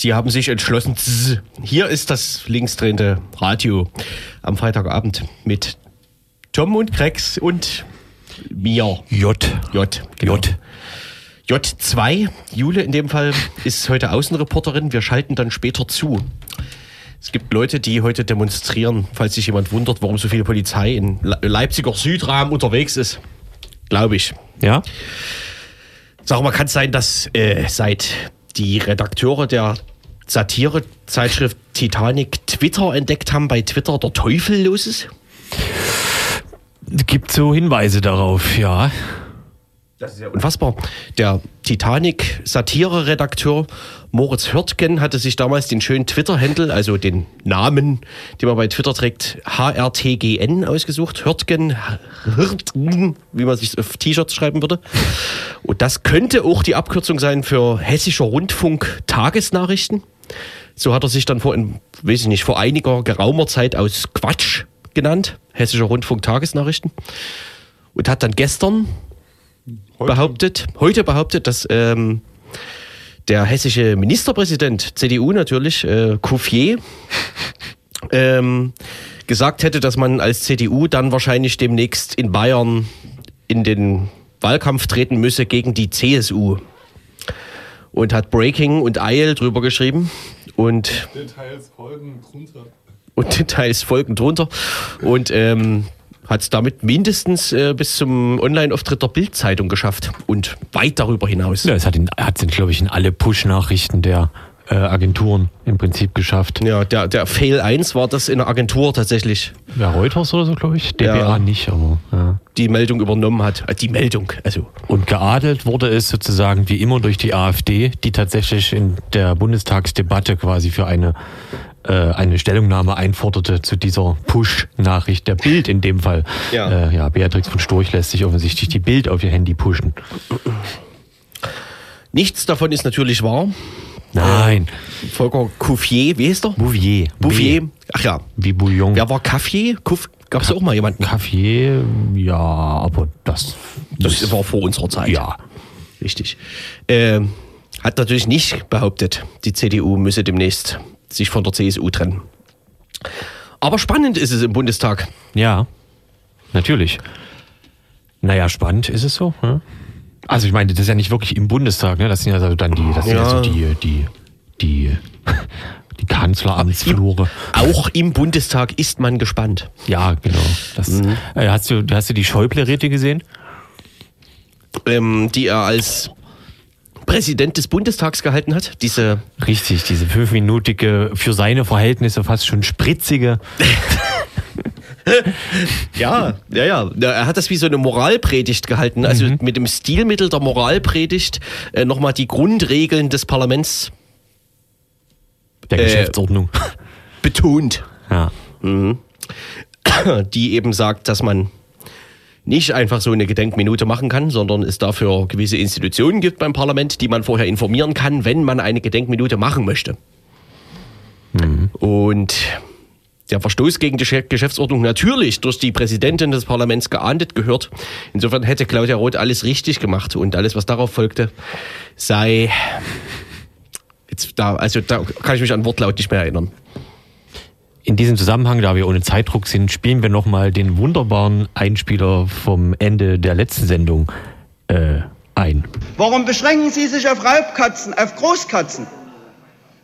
Sie haben sich entschlossen. Hier ist das linksdrehende Radio am Freitagabend mit Tom und Krex und mir. J. J. Genau. J. J2. Jule in dem Fall ist heute Außenreporterin. Wir schalten dann später zu. Es gibt Leute, die heute demonstrieren, falls sich jemand wundert, warum so viel Polizei in Le Leipziger Südrahmen unterwegs ist. Glaube ich. Ja? Sag mal, kann es sein, dass äh, seit die Redakteure der Satire-Zeitschrift Titanic Twitter entdeckt haben, bei Twitter der Teufel los ist? Gibt so Hinweise darauf, ja. Das ist ja unfassbar. Der Titanic-Satire-Redakteur Moritz Hörtgen hatte sich damals den schönen Twitter-Handle, also den Namen, den man bei Twitter trägt, HRTGN ausgesucht. Hörtgen, Hörtgen, wie man sich auf T-Shirts schreiben würde. Und das könnte auch die Abkürzung sein für Hessischer Rundfunk Tagesnachrichten. So hat er sich dann vor, weiß ich nicht, vor einiger geraumer Zeit aus Quatsch genannt. Hessischer Rundfunk Tagesnachrichten. Und hat dann gestern behauptet, heute behauptet, dass ähm, der hessische Ministerpräsident, CDU natürlich, äh, Couffier, ähm, gesagt hätte, dass man als CDU dann wahrscheinlich demnächst in Bayern in den Wahlkampf treten müsse gegen die CSU. Und hat Breaking und Eil drüber geschrieben und, Details folgen drunter. und Details folgen drunter. Und ähm, hat es damit mindestens äh, bis zum Online-Auftritt der Bild-Zeitung geschafft und weit darüber hinaus. Ja, es hat, hat glaube ich, in alle Push-Nachrichten der äh, Agenturen im Prinzip geschafft. Ja, der, der Fail 1 war das in der Agentur tatsächlich Ja, Reuters oder so, glaube ich. DPA Ja. nicht, aber ja. die Meldung übernommen hat. Äh, Die Meldung, also. Und geadelt wurde es sozusagen wie immer durch die AfD, die tatsächlich in der Bundestagsdebatte quasi für eine, äh, eine Stellungnahme einforderte zu dieser Push-Nachricht der Bild in dem Fall. Ja. Äh, ja, Beatrix von Storch lässt sich offensichtlich die Bild auf ihr Handy pushen. Nichts davon ist natürlich wahr. Nein, Volker Couffier, wie heißt er? Bouvier. Bouffier. B. Ach ja. Wie Bouillon. Wer war Caffier? Gab es auch mal jemanden? Kaffee, ja, aber das, Das war vor unserer Zeit. ja. Richtig. Ähm, hat natürlich nicht behauptet, die CDU müsse demnächst sich von der CSU trennen. Aber spannend ist es im Bundestag. Ja, natürlich. Naja, spannend ist es so. Ne? Also ich meine, das ist ja nicht wirklich im Bundestag, ne? Das sind ja so dann die, das sind ja. Ja. so die, die, die, die Kanzleramtsflure. Auch im Bundestag ist man gespannt. Ja, genau. Das, äh, hast, du, hast du die Schäuble-Rede gesehen? Ähm, die er als Präsident des Bundestags gehalten hat. Diese Richtig, diese fünfminütige, für seine Verhältnisse fast schon spritzige. Ja, ja, ja. Er hat das wie so eine Moralpredigt gehalten. Also mit dem Stilmittel der Moralpredigt äh, nochmal die Grundregeln des Parlaments Der Äh, Geschäftsordnung. betont, Ja. die eben sagt, dass man nicht einfach so eine Gedenkminute machen kann, sondern es dafür gewisse Institutionen gibt beim Parlament, die man vorher informieren kann, wenn man eine Gedenkminute machen möchte. Und der Verstoß gegen die Ge- Geschäftsordnung natürlich durch die Präsidentin des Parlaments geahndet gehört. Insofern hätte Claudia Roth alles richtig gemacht und alles, was darauf folgte, sei. Jetzt da, also da kann ich mich an Wortlaut nicht mehr erinnern. In diesem Zusammenhang, da wir ohne Zeitdruck sind, spielen wir nochmal den wunderbaren Einspieler vom Ende der letzten Sendung äh, ein. Warum beschränken Sie sich auf Raubkatzen, auf Großkatzen?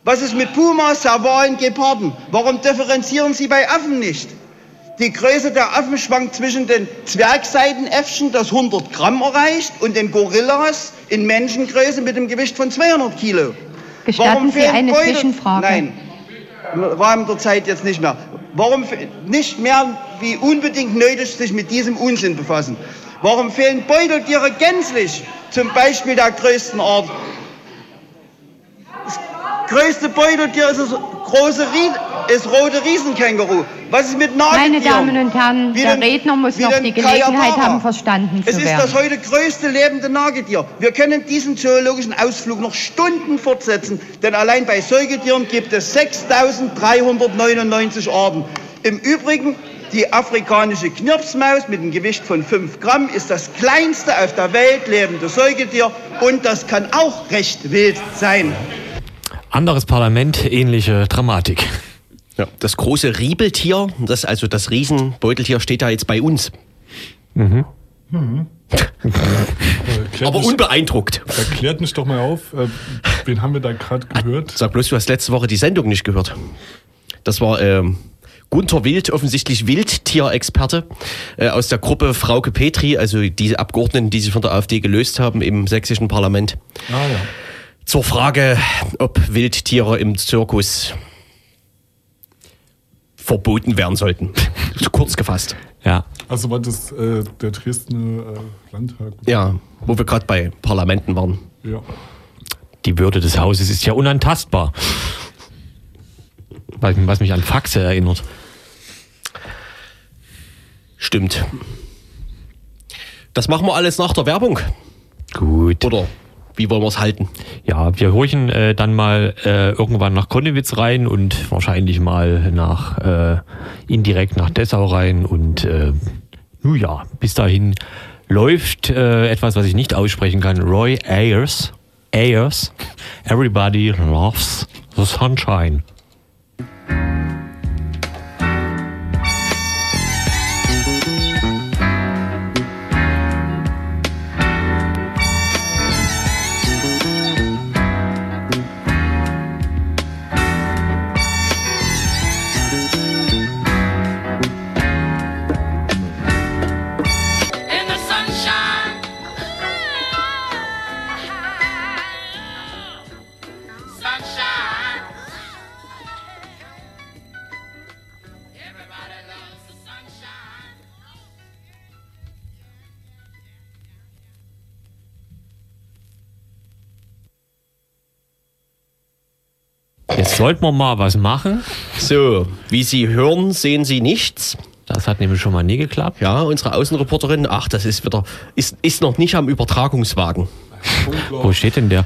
Was ist mit Pumas, Savalen, Geparden? Warum differenzieren Sie bei Affen nicht? Die Größe der Affen schwankt zwischen den Zwergseidenäffchen, das 100 Gramm erreicht, und den Gorillas in Menschengröße mit dem Gewicht von 200 Kilo. Gestatten Sie fehlen eine Beutel- Zwischenfrage? Nein, im Rahmen der Zeit jetzt nicht mehr. Warum nicht mehr wie unbedingt nötig sich mit diesem Unsinn befassen? Warum fehlen Beuteltiere gänzlich? Zum Beispiel der größten Art. Das größte Beuteltier ist das große Rie ist rote Riesenkänguru. Was ist mit Nagetieren? Meine Damen und Herren, Wie der den- Redner muss noch die Gelegenheit haben, verstanden Es zu ist werden. das heute größte lebende Nagetier. Wir können diesen zoologischen Ausflug noch Stunden fortsetzen, denn allein bei Säugetieren gibt es 6.399 Arten. Im Übrigen Die afrikanische Knirpsmaus mit einem Gewicht von 5 Gramm ist das kleinste auf der Welt lebende Säugetier und das kann auch recht wild sein. Anderes Parlament, ähnliche Dramatik. Ja, das große Riebeltier, das, also das Riesenbeuteltier, steht da jetzt bei uns. Erklärt Aber mich, unbeeindruckt. erklärt mich doch mal auf, äh, wen haben wir da gerade gehört? Sag bloß, du hast letzte Woche die Sendung nicht gehört. Das war ähm, Gunther Wild, offensichtlich Wildtierexperte äh, aus der Gruppe Frauke Petri, also diese Abgeordneten, die sich von der AfD gelöst haben im sächsischen Parlament. Ah ja. Zur Frage, ob Wildtiere im Zirkus verboten werden sollten. Kurz gefasst. Ja. Also war das äh, der Dresdner äh, Landtag. Ja, wo wir gerade bei Parlamenten waren. Ja. Die Würde des Hauses ist ja unantastbar. Was, was mich an Faxe erinnert. Stimmt. Das machen wir alles nach der Werbung. Gut. Oder wie wollen wir es halten? Ja, wir horchen äh, dann mal äh, irgendwann nach Konnewitz rein und wahrscheinlich mal nach äh, indirekt nach Dessau rein und äh, nun ja, bis dahin läuft äh, etwas, was ich nicht aussprechen kann. Roy Ayers. Ayers. Everybody loves the sunshine. Sollten wir mal was machen. So, wie Sie hören, sehen Sie nichts. Das hat nämlich schon mal nie geklappt. Ja, unsere Außenreporterin, ach, das ist wieder, ist, ist noch nicht am Übertragungswagen. Wo steht denn der?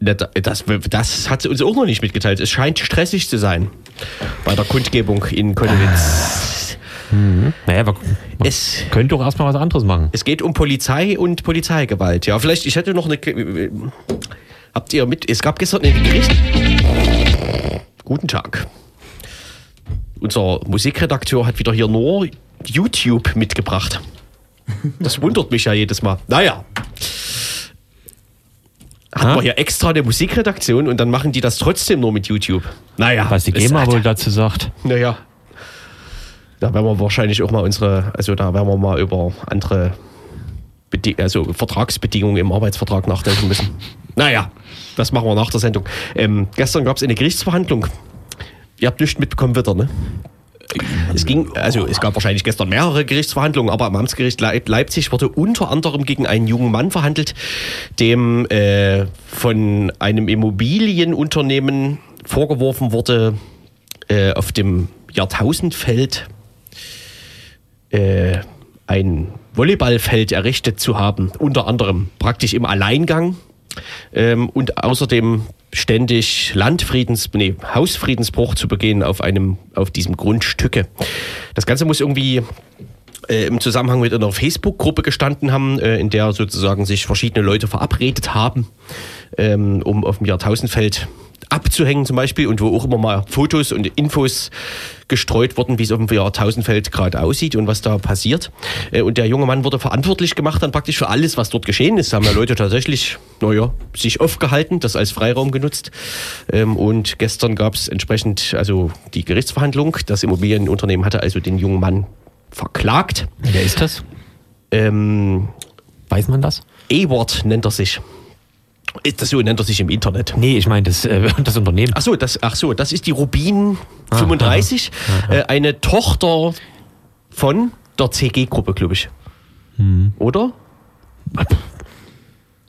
Das, das, das hat sie uns auch noch nicht mitgeteilt. Es scheint stressig zu sein bei der Kundgebung in Konnewitz. Naja, wir, man Es, könnte doch erstmal was anderes machen. es geht um Polizei und Polizeigewalt. Ja, vielleicht, ich hätte noch eine. Habt ihr mit? Es gab gestern ein Gericht. Guten Tag. Unser Musikredakteur hat wieder hier nur YouTube mitgebracht. Das wundert mich ja jedes Mal. Naja. Hat Ha? man hier extra eine Musikredaktion und dann machen die das trotzdem nur mit YouTube. Naja. Was die GEMA wohl dazu sagt. Naja. Da werden wir wahrscheinlich auch mal unsere, also da werden wir mal über andere Bedi also Vertragsbedingungen im Arbeitsvertrag nachdenken müssen. Naja, das machen wir nach der Sendung. Ähm, gestern gab es eine Gerichtsverhandlung. Ihr habt nichts mitbekommen wieder, ne? Es ging, also es gab wahrscheinlich gestern mehrere Gerichtsverhandlungen, aber am Amtsgericht Leip Leipzig wurde unter anderem gegen einen jungen Mann verhandelt, dem äh, von einem Immobilienunternehmen vorgeworfen wurde, äh, auf dem Jahrtausendfeld äh, ein Volleyballfeld errichtet zu haben, unter anderem praktisch im Alleingang ähm, und außerdem ständig Landfriedens, nee, Hausfriedensbruch zu begehen auf einem, auf diesem Grundstücke. Das Ganze muss irgendwie äh, im Zusammenhang mit einer Facebook-Gruppe gestanden haben, äh, in der sozusagen sich verschiedene Leute verabredet haben, ähm, um auf dem Jahrtausendfeld abzuhängen zum Beispiel und wo auch immer mal Fotos und Infos gestreut wurden, wie es auf dem Jahrtausendfeld gerade aussieht und was da passiert. Äh, und der junge Mann wurde verantwortlich gemacht dann praktisch für alles, was dort geschehen ist. Da haben ja Leute tatsächlich, naja, sich aufgehalten, das als Freiraum genutzt. Ähm, und gestern gab es entsprechend also die Gerichtsverhandlung. Das Immobilienunternehmen hatte also den jungen Mann verklagt. Wer ist das? Ähm, Weiß man das? Ewart nennt er sich. Ist das so nennt er sich im Internet? Nee, ich meine das, äh, das Unternehmen. Ach so, das, ach so, das ist die Rubin 35, Äh, eine Tochter von der CG-Gruppe, glaube ich. Oder?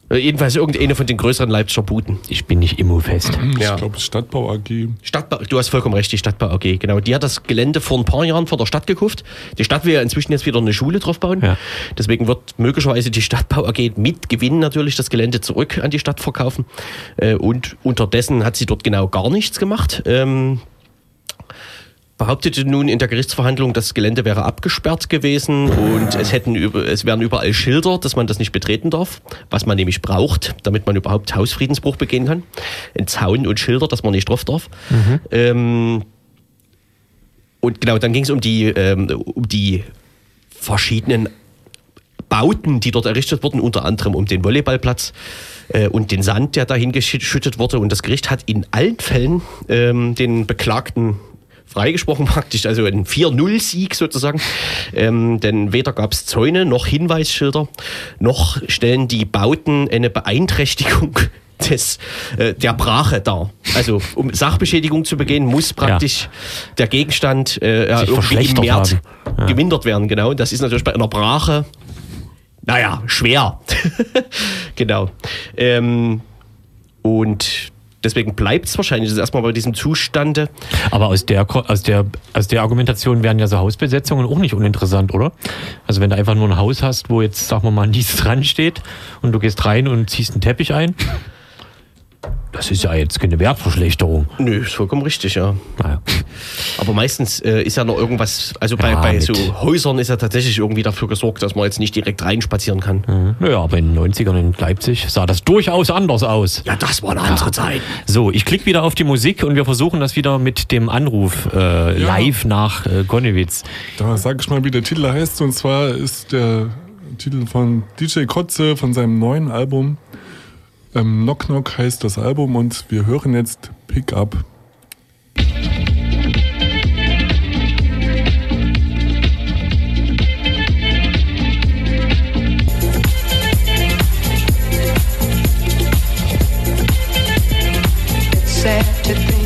Äh, Jedenfalls irgendeine von den größeren Leipziger Buden. Ich bin nicht immofest. Ich Ja. glaube, Stadtbau AG. Stadtbau, du hast vollkommen recht, die Stadtbau AG, genau. Die hat das Gelände vor ein paar Jahren von der Stadt gekauft. Die Stadt will ja inzwischen jetzt wieder eine Schule drauf bauen. Ja. Deswegen wird möglicherweise die Stadtbau AG mit Gewinn natürlich das Gelände zurück an die Stadt verkaufen. Äh, Und unterdessen hat sie dort genau gar nichts gemacht. Behauptete nun in der Gerichtsverhandlung, das Gelände wäre abgesperrt gewesen und es hätten es wären überall Schilder, dass man das nicht betreten darf, was man nämlich braucht, damit man überhaupt Hausfriedensbruch begehen kann. Ein Zaun und Schilder, dass man nicht drauf darf. Ähm, und genau, dann ging es um die ähm, um die verschiedenen Bauten, die dort errichtet wurden, unter anderem um den Volleyballplatz äh, und den Sand, der dahin geschüttet wurde. Und das Gericht hat in allen Fällen ähm, den Beklagten freigesprochen praktisch, also ein 4-0-Sieg sozusagen. Ähm, denn weder gab es Zäune noch Hinweisschilder, noch stellen die Bauten eine Beeinträchtigung des, äh, der Brache dar. Also um Sachbeschädigung zu begehen, muss praktisch der Gegenstand äh, ja, irgendwie gemehrt. Ja. gemindert werden. Genau. Und das ist natürlich bei einer Brache naja, schwer. genau. Ähm, und deswegen bleibt es wahrscheinlich erstmal bei diesem Zustande. Aber aus der, aus, der, aus der Argumentation wären ja so Hausbesetzungen auch nicht uninteressant, oder? Also wenn du einfach nur ein Haus hast, wo jetzt, sagen wir mal, nichts dran steht und du gehst rein und ziehst einen Teppich ein, das ist ja jetzt keine Wertverschlechterung. Nö, ist vollkommen richtig, ja. Naja. Aber meistens äh, ist ja noch irgendwas, also bei, Ja, bei so Häusern ist ja tatsächlich irgendwie dafür gesorgt, dass man jetzt nicht direkt reinspazieren kann. Naja, aber in den 90ern in Leipzig sah das durchaus anders aus. Ja, das war eine andere Zeit. So, ich klicke wieder auf die Musik und wir versuchen das wieder mit dem Anruf äh, live nach äh, Gonnewitz. Da sage ich mal, wie der Titel heißt. Und zwar ist der Titel von DJ Kotze von seinem neuen Album. Ähm, Knock Knock heißt das Album und wir hören jetzt Pick Up. Sad to think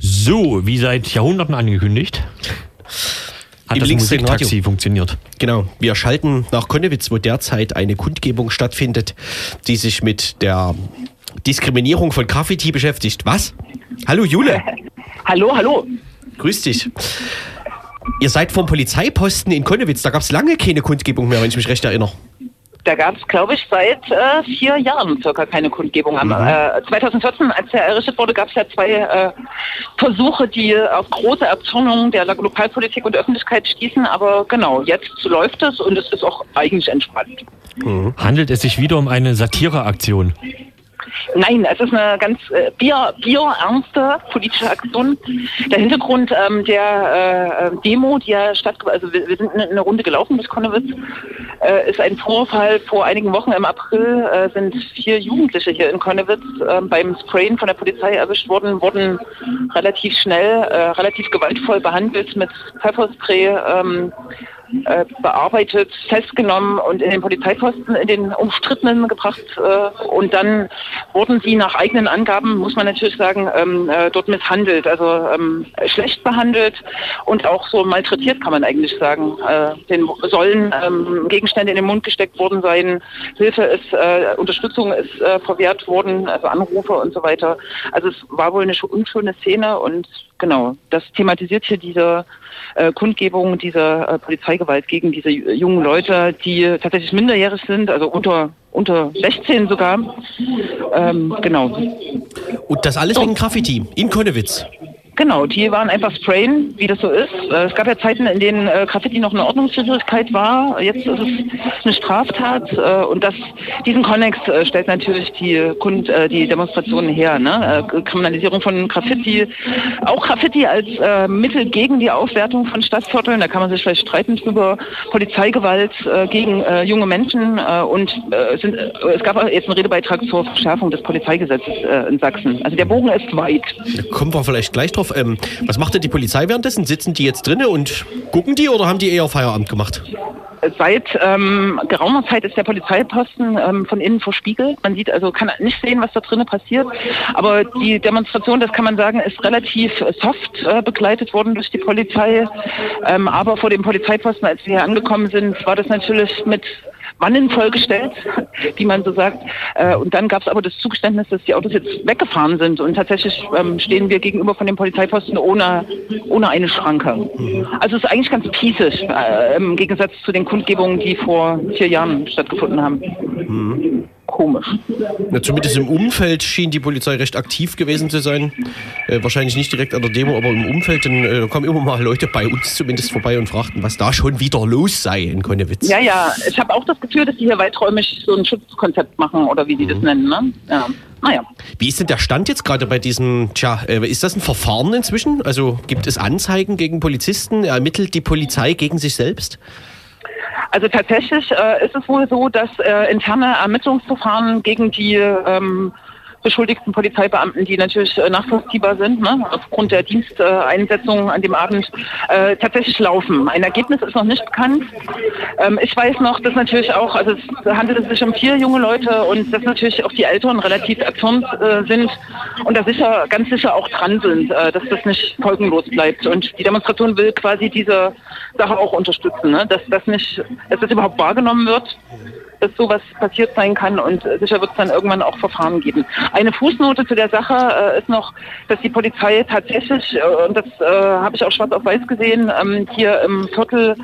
So, wie seit Jahrhunderten angekündigt, hat Im das Musiktaxi funktioniert. Genau, wir schalten nach Konnewitz, wo derzeit eine Kundgebung stattfindet, die sich mit der Diskriminierung von Graffiti beschäftigt. Was? Hallo Jule, Hallo, hallo. grüß dich. Ihr seid vom Polizeiposten in Konnewitz, da gab es lange keine Kundgebung mehr, wenn ich mich recht erinnere. Da gab es, glaube ich, seit äh, vier Jahren circa keine Kundgebung. Am, äh, 2014, als er errichtet wurde, gab es ja zwei äh, Versuche, die auf große Erzürnung der Lokalpolitik und Öffentlichkeit stießen. Aber genau, jetzt läuft es und es ist auch eigentlich entspannt. Handelt es sich wieder um eine Satireaktion? Nein, es ist eine ganz äh, bier, bierernste politische Aktion. Der Hintergrund ähm, der äh, Demo, die ja stattgefunden also wir, wir sind eine, Runde gelaufen bis Konnewitz, äh, ist ein Vorfall. Vor einigen Wochen im April äh, sind vier Jugendliche hier in Konnewitz äh, beim Sprayen von der Polizei erwischt worden, wurden relativ schnell, äh, relativ gewaltvoll behandelt mit Pfefferspray. Äh, bearbeitet, festgenommen und in den Polizeiposten, in den umstrittenen gebracht. Äh, und dann wurden sie nach eigenen Angaben, muss man natürlich sagen, ähm, äh, dort misshandelt, also ähm, schlecht behandelt und auch so malträtiert, kann man eigentlich sagen. Äh, den sollen ähm, Gegenstände in den Mund gesteckt worden sein, Hilfe ist, äh, Unterstützung ist verwehrt worden, also Anrufe und so weiter. Also es war wohl eine sch- unschöne Szene und genau, das thematisiert hier diese äh, Kundgebung dieser äh, Polizeigewalt gegen diese ju- jungen Leute, die tatsächlich minderjährig sind, also unter unter 16 sogar. Ähm, genau. Und das alles wegen Graffiti in Konnewitz. Genau, die waren einfach sprayen, wie das so ist. Äh, Es gab ja Zeiten, in denen äh, Graffiti noch eine Ordnungswidrigkeit war. Jetzt ist es eine Straftat äh, und das, diesen Konnex stellt natürlich die, Kund, die Demonstrationen her. Ne? Kriminalisierung von Graffiti, auch Graffiti als Mittel gegen die Aufwertung von Stadtvierteln. Da kann man sich vielleicht streiten drüber. Polizeigewalt gegen junge Menschen und es sind, es gab jetzt einen Redebeitrag zur Verschärfung des Polizeigesetzes in Sachsen. Also der Bogen ist weit. Da kommen wir vielleicht gleich drauf. Ähm, was macht denn die Polizei währenddessen? Sitzen die jetzt drinnen und gucken die oder haben die eher Feierabend gemacht? Seit ähm, geraumer Zeit ist der Polizeiposten ähm, von innen verspiegelt. Man sieht also, kann nicht sehen, was da drinnen passiert. Aber die Demonstration, das kann man sagen, ist relativ soft äh, begleitet worden durch die Polizei. Ähm, aber vor dem Polizeiposten, als wir hier angekommen sind, war das natürlich mit Wannen vollgestellt, wie man so sagt. Äh, und dann gab es aber das Zugeständnis, dass die Autos jetzt weggefahren sind. Und tatsächlich ähm, stehen wir gegenüber von dem Polizeiposten ohne, ohne eine Schranke. Also es ist eigentlich ganz pießig, äh, im Gegensatz zu den Kundgebungen, die vor vier Jahren stattgefunden haben. Komisch. Na, zumindest im Umfeld schien die Polizei recht aktiv gewesen zu sein. Äh, wahrscheinlich nicht direkt an der Demo, aber im Umfeld. Denn, äh, kommen immer mal Leute bei uns zumindest vorbei und fragten, was da schon wieder los sei in Konnewitz. Ja, ja, ich habe auch das Gefühl, dass die hier weiträumig so ein Schutzkonzept machen oder wie die das nennen. Ne? Ja. Naja. Wie ist denn der Stand jetzt gerade bei diesem, tja, äh, ist das ein Verfahren inzwischen? Also gibt es Anzeigen gegen Polizisten? Ermittelt die Polizei gegen sich selbst? Also tatsächlich äh, ist es wohl so, dass äh, interne Ermittlungsverfahren gegen die ähm, beschuldigten Polizeibeamten, die natürlich äh, nachvollziehbar sind, ne, aufgrund der Diensteinsetzung an dem Abend, äh, tatsächlich laufen. Ein Ergebnis ist noch nicht bekannt. Ähm, ich weiß noch, dass natürlich auch, also es handelt sich um vier junge Leute und dass natürlich auch die Eltern relativ erzürnt äh, sind und da sicher, ganz sicher auch dran sind, äh, dass das nicht folgenlos bleibt. Und die Demonstration will quasi diese Sache auch unterstützen, ne? dass das nicht, dass das überhaupt wahrgenommen wird dass sowas passiert sein kann und sicher wird es dann irgendwann auch Verfahren geben. Eine Fußnote zu der Sache äh, ist noch, dass die Polizei tatsächlich, äh, und das äh, habe ich auch schwarz auf weiß gesehen, ähm, hier im Viertel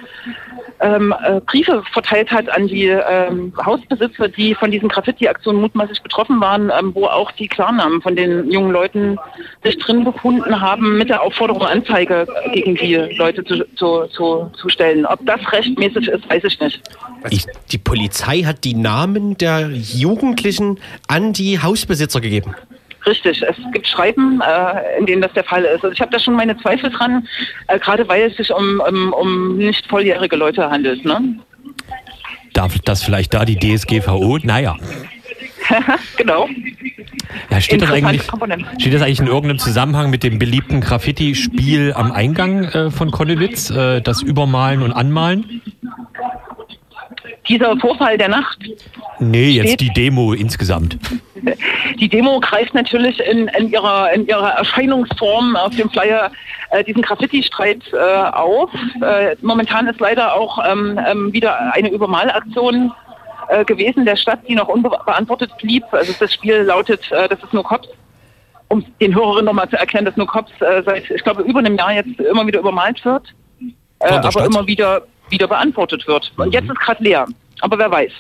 ähm, äh, Briefe verteilt hat an die ähm, Hausbesitzer, die von diesen Graffiti-Aktionen mutmaßlich betroffen waren, ähm, wo auch die Klarnamen von den jungen Leuten sich drin befunden haben, mit der Aufforderung, Anzeige gegen die Leute zu, zu, zu, zu stellen. Ob das rechtmäßig ist, weiß ich nicht. Ich, die Polizei hat die Namen der Jugendlichen an die Hausbesitzer gegeben. Richtig, es gibt Schreiben, äh, in denen das der Fall ist. Also ich habe da schon meine Zweifel dran, äh, gerade weil es sich um, um, um nicht volljährige Leute handelt. Ne? Darf das vielleicht da die DSGVO? Naja. genau. Ja, steht, das eigentlich, steht das eigentlich in irgendeinem Zusammenhang mit dem beliebten Graffiti-Spiel am Eingang äh, von Konnewitz? Äh, das Übermalen und Anmalen? Dieser Vorfall der Nacht, Nee, jetzt die Demo insgesamt. Die Demo greift natürlich in, in, ihrer, in ihrer Erscheinungsform auf dem Flyer äh, diesen Graffiti-Streit äh, auf. Äh, momentan ist leider auch ähm, ähm, wieder eine Übermalaktion äh, gewesen der Stadt, die noch unbeantwortet blieb. Also das Spiel lautet, äh, das ist nur Cops. Um den Hörerinnen nochmal zu erklären, dass nur Cops äh, seit, ich glaube, über einem Jahr jetzt immer wieder übermalt wird, äh, aber Stadt? immer wieder, wieder beantwortet wird. Und jetzt ist gerade leer. Aber wer weiß.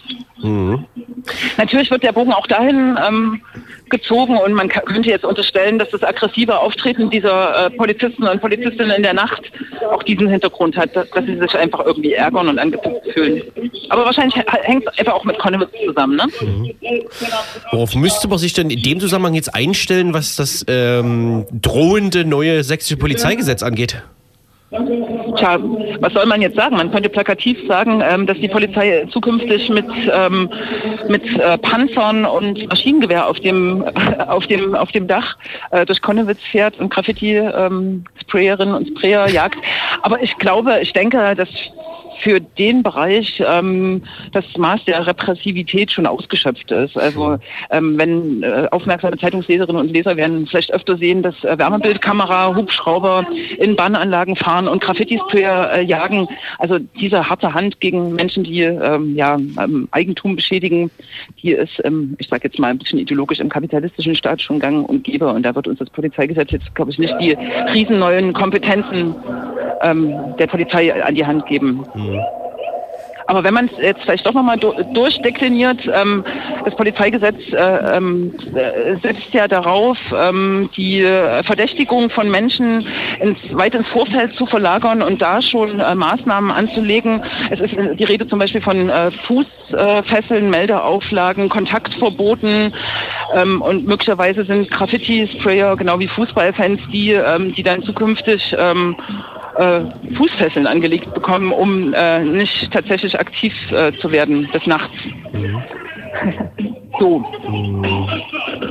Natürlich wird der Bogen auch dahin ähm, gezogen und man ka- könnte jetzt unterstellen, dass das aggressive Auftreten dieser äh, Polizisten und Polizistinnen in der Nacht auch diesen Hintergrund hat, dass, dass sie sich einfach irgendwie ärgern und angepisst fühlen. Aber wahrscheinlich hängt es einfach auch mit Konnewitz zusammen, ne? Worauf müsste man sich denn in dem Zusammenhang jetzt einstellen, was das ähm, drohende neue sächsische Polizeigesetz angeht? Tja, was soll man jetzt sagen? Man könnte plakativ sagen, ähm, dass die Polizei zukünftig mit, ähm, mit äh, Panzern und Maschinengewehr auf dem, auf dem, auf dem Dach äh, durch Konnewitz fährt und Graffiti-Sprayerinnen und Sprayer jagt. Aber ich glaube, ich denke, dass für den Bereich ähm, das Maß der Repressivität schon ausgeschöpft ist. Also ähm, wenn äh, aufmerksame Zeitungsleserinnen und Leser werden vielleicht öfter sehen, dass äh, Wärmebildkamera, Hubschrauber in Bahnanlagen fahren und Graffiti-Sprayer äh, jagen. Also diese harte Hand gegen Menschen, die ähm, ja, ähm, Eigentum beschädigen, die ist, ähm, ich sage jetzt mal ein bisschen ideologisch im kapitalistischen Staat schon gang und gäbe. Und da wird uns das Polizeigesetz jetzt, glaube ich, nicht die riesen neuen Kompetenzen ähm, der Polizei an die Hand geben. Aber wenn man es jetzt vielleicht doch nochmal du durchdekliniert, ähm, das Polizeigesetz äh, ähm, äh, setzt ja darauf, ähm, die Verdächtigung von Menschen ins, weit ins Vorfeld zu verlagern und da schon äh, Maßnahmen anzulegen. Es ist die Rede zum Beispiel von äh, Fußfesseln, Meldeauflagen, Kontaktverboten ähm, und möglicherweise sind Graffiti-Sprayer genau wie Fußballfans die, ähm, die dann zukünftig ähm, äh, Fußfesseln angelegt bekommen, um äh, nicht tatsächlich aktiv äh, zu werden des Nachts. So.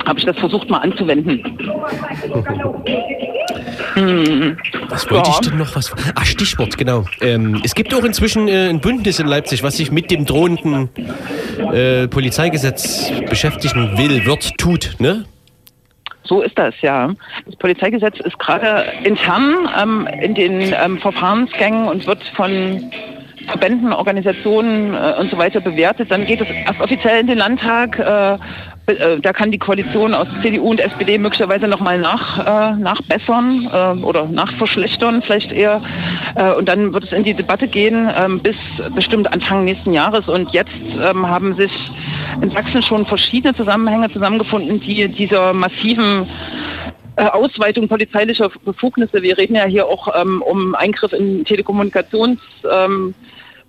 Habe ich das versucht mal anzuwenden. Was wollte Ja. ich denn noch? Was? Ach, Stichwort, genau. Ähm, es gibt auch inzwischen äh, ein Bündnis in Leipzig, was sich mit dem drohenden äh, Polizeigesetz beschäftigen will, wird, tut, ne? So ist das, ja. Das Polizeigesetz ist gerade intern ähm, in den ähm, Verfahrensgängen und wird von Verbänden, Organisationen äh, und so weiter bewertet. Dann geht es erst offiziell in den Landtag. Äh, äh, da kann die Koalition aus CDU und SPD möglicherweise nochmal nach, äh, nachbessern äh, oder nachverschlechtern vielleicht eher. Äh, und dann wird es in die Debatte gehen ähm, bis bestimmt Anfang nächsten Jahres. Und jetzt ähm, haben sich in Sachsen schon verschiedene Zusammenhänge zusammengefunden, die dieser massiven äh, Ausweitung polizeilicher Befugnisse. Wir reden ja hier auch ähm, um Eingriff in Telekommunikations. Ähm,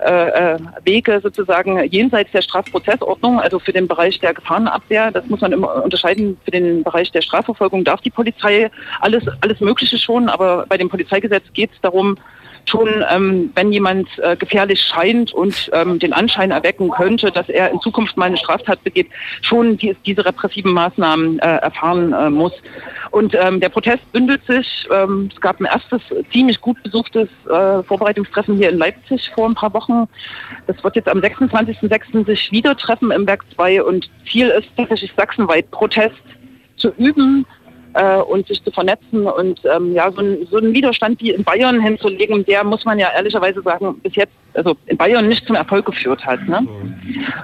äh, äh, Wege sozusagen jenseits der Strafprozessordnung, also für den Bereich der Gefahrenabwehr. Das muss man immer unterscheiden. Für den Bereich der Strafverfolgung darf die Polizei alles, alles Mögliche schon, aber bei dem Polizeigesetz geht es darum, schon, ähm, wenn jemand äh, gefährlich scheint und ähm, den Anschein erwecken könnte, dass er in Zukunft mal eine Straftat begeht, schon die, diese repressiven Maßnahmen äh, erfahren äh, muss. Und ähm, der Protest bündelt sich. Ähm, es gab ein erstes ziemlich gut besuchtes äh, Vorbereitungstreffen hier in Leipzig vor ein paar Wochen. Das wird jetzt am 26.06. sich wieder treffen im Werk 2 und Ziel ist tatsächlich sachsenweit Protest zu üben, äh, und sich zu vernetzen und ähm, ja, so, ein, so einen Widerstand wie in Bayern hinzulegen, der muss man ja ehrlicherweise sagen, bis jetzt, also in Bayern nicht zum Erfolg geführt hat. Ne?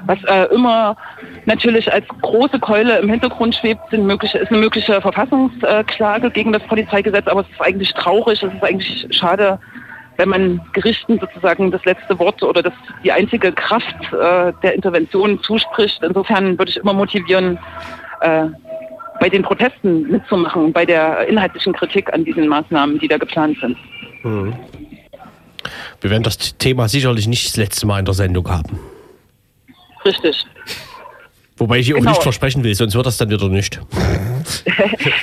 Was äh, immer natürlich als große Keule im Hintergrund schwebt, sind mögliche, ist eine mögliche Verfassungsklage gegen das Polizeigesetz, aber es ist eigentlich traurig, es ist eigentlich schade, wenn man Gerichten sozusagen das letzte Wort oder das, die einzige Kraft äh, der Intervention zuspricht. Insofern würde ich immer motivieren, äh, bei den Protesten mitzumachen, bei der inhaltlichen Kritik an diesen Maßnahmen, die da geplant sind. Wir werden das Thema sicherlich nicht das letzte Mal in der Sendung haben. Richtig. Wobei ich hier auch Genau. nicht versprechen will, sonst wird das dann wieder nicht.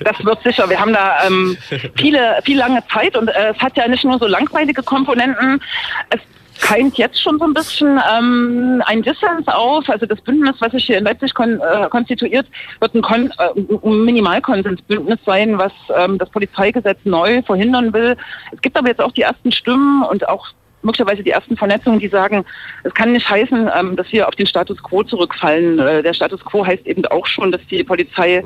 Das wird sicher. Wir haben da ähm, viele, viel lange Zeit und äh, es hat ja nicht nur so langweilige Komponenten. Es keimt jetzt schon so ein bisschen ähm, ein Dissens auf. Also das Bündnis, was sich hier in Leipzig kon äh, konstituiert, wird ein, kon äh, Minimalkonsensbündnis sein, was ähm, das Polizeigesetz neu verhindern will. Es gibt aber jetzt auch die ersten Stimmen und auch möglicherweise die ersten Vernetzungen, die sagen, es kann nicht heißen, ähm, dass wir auf den Status quo zurückfallen. Äh, der Status quo heißt eben auch schon, dass die Polizei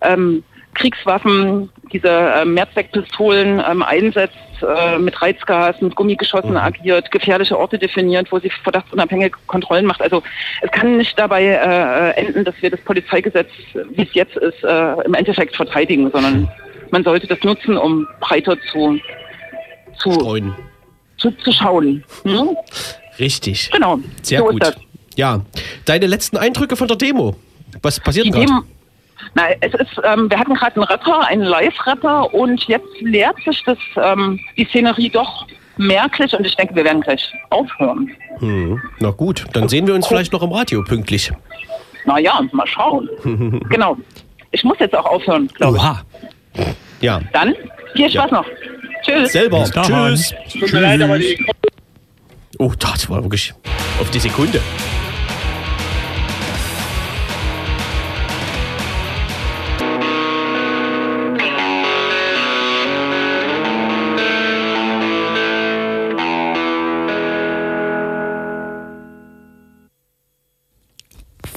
ähm, Kriegswaffen, diese ähm, Mehrzweckpistolen ähm, einsetzt, äh, mit Reizgas, mit Gummigeschossen agiert, gefährliche Orte definiert, wo sie verdachtsunabhängige Kontrollen macht. Also es kann nicht dabei äh, enden, dass wir das Polizeigesetz, wie es jetzt ist, äh, im Endeffekt verteidigen, sondern man sollte das nutzen, um breiter zu, zu, zu, zu schauen. Hm? Richtig. Genau, Sehr so gut. Ja, deine letzten Eindrücke von der Demo. Was passiert gerade? Na, es ist, ähm, wir hatten gerade einen Rapper, einen Live-Rapper und jetzt leert sich das, ähm, die Szenerie doch merklich und ich denke, wir werden gleich aufhören. Hm. Na gut, dann sehen wir uns vielleicht noch im Radio pünktlich. Naja, mal schauen. genau. Ich muss jetzt auch aufhören, glaube ich. Oha. Ja, Dann viel Spaß noch. Tschüss. selber. Bis dann. Tschüss. Oh, das war wirklich auf die Sekunde.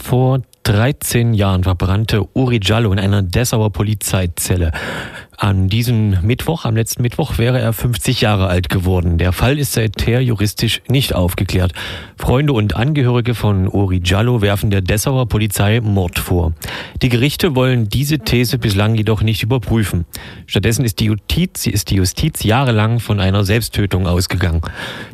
Vor 13 Jahren verbrannte Uri Jallo in einer Dessauer Polizeizelle. An diesem Mittwoch, am letzten Mittwoch, wäre er 50 Jahre alt geworden. Der Fall ist seither juristisch nicht aufgeklärt. Freunde und Angehörige von Uri Jallo werfen der Dessauer Polizei Mord vor. Die Gerichte wollen diese These bislang jedoch nicht überprüfen. Stattdessen ist die Justiz, ist die Justiz jahrelang von einer Selbsttötung ausgegangen.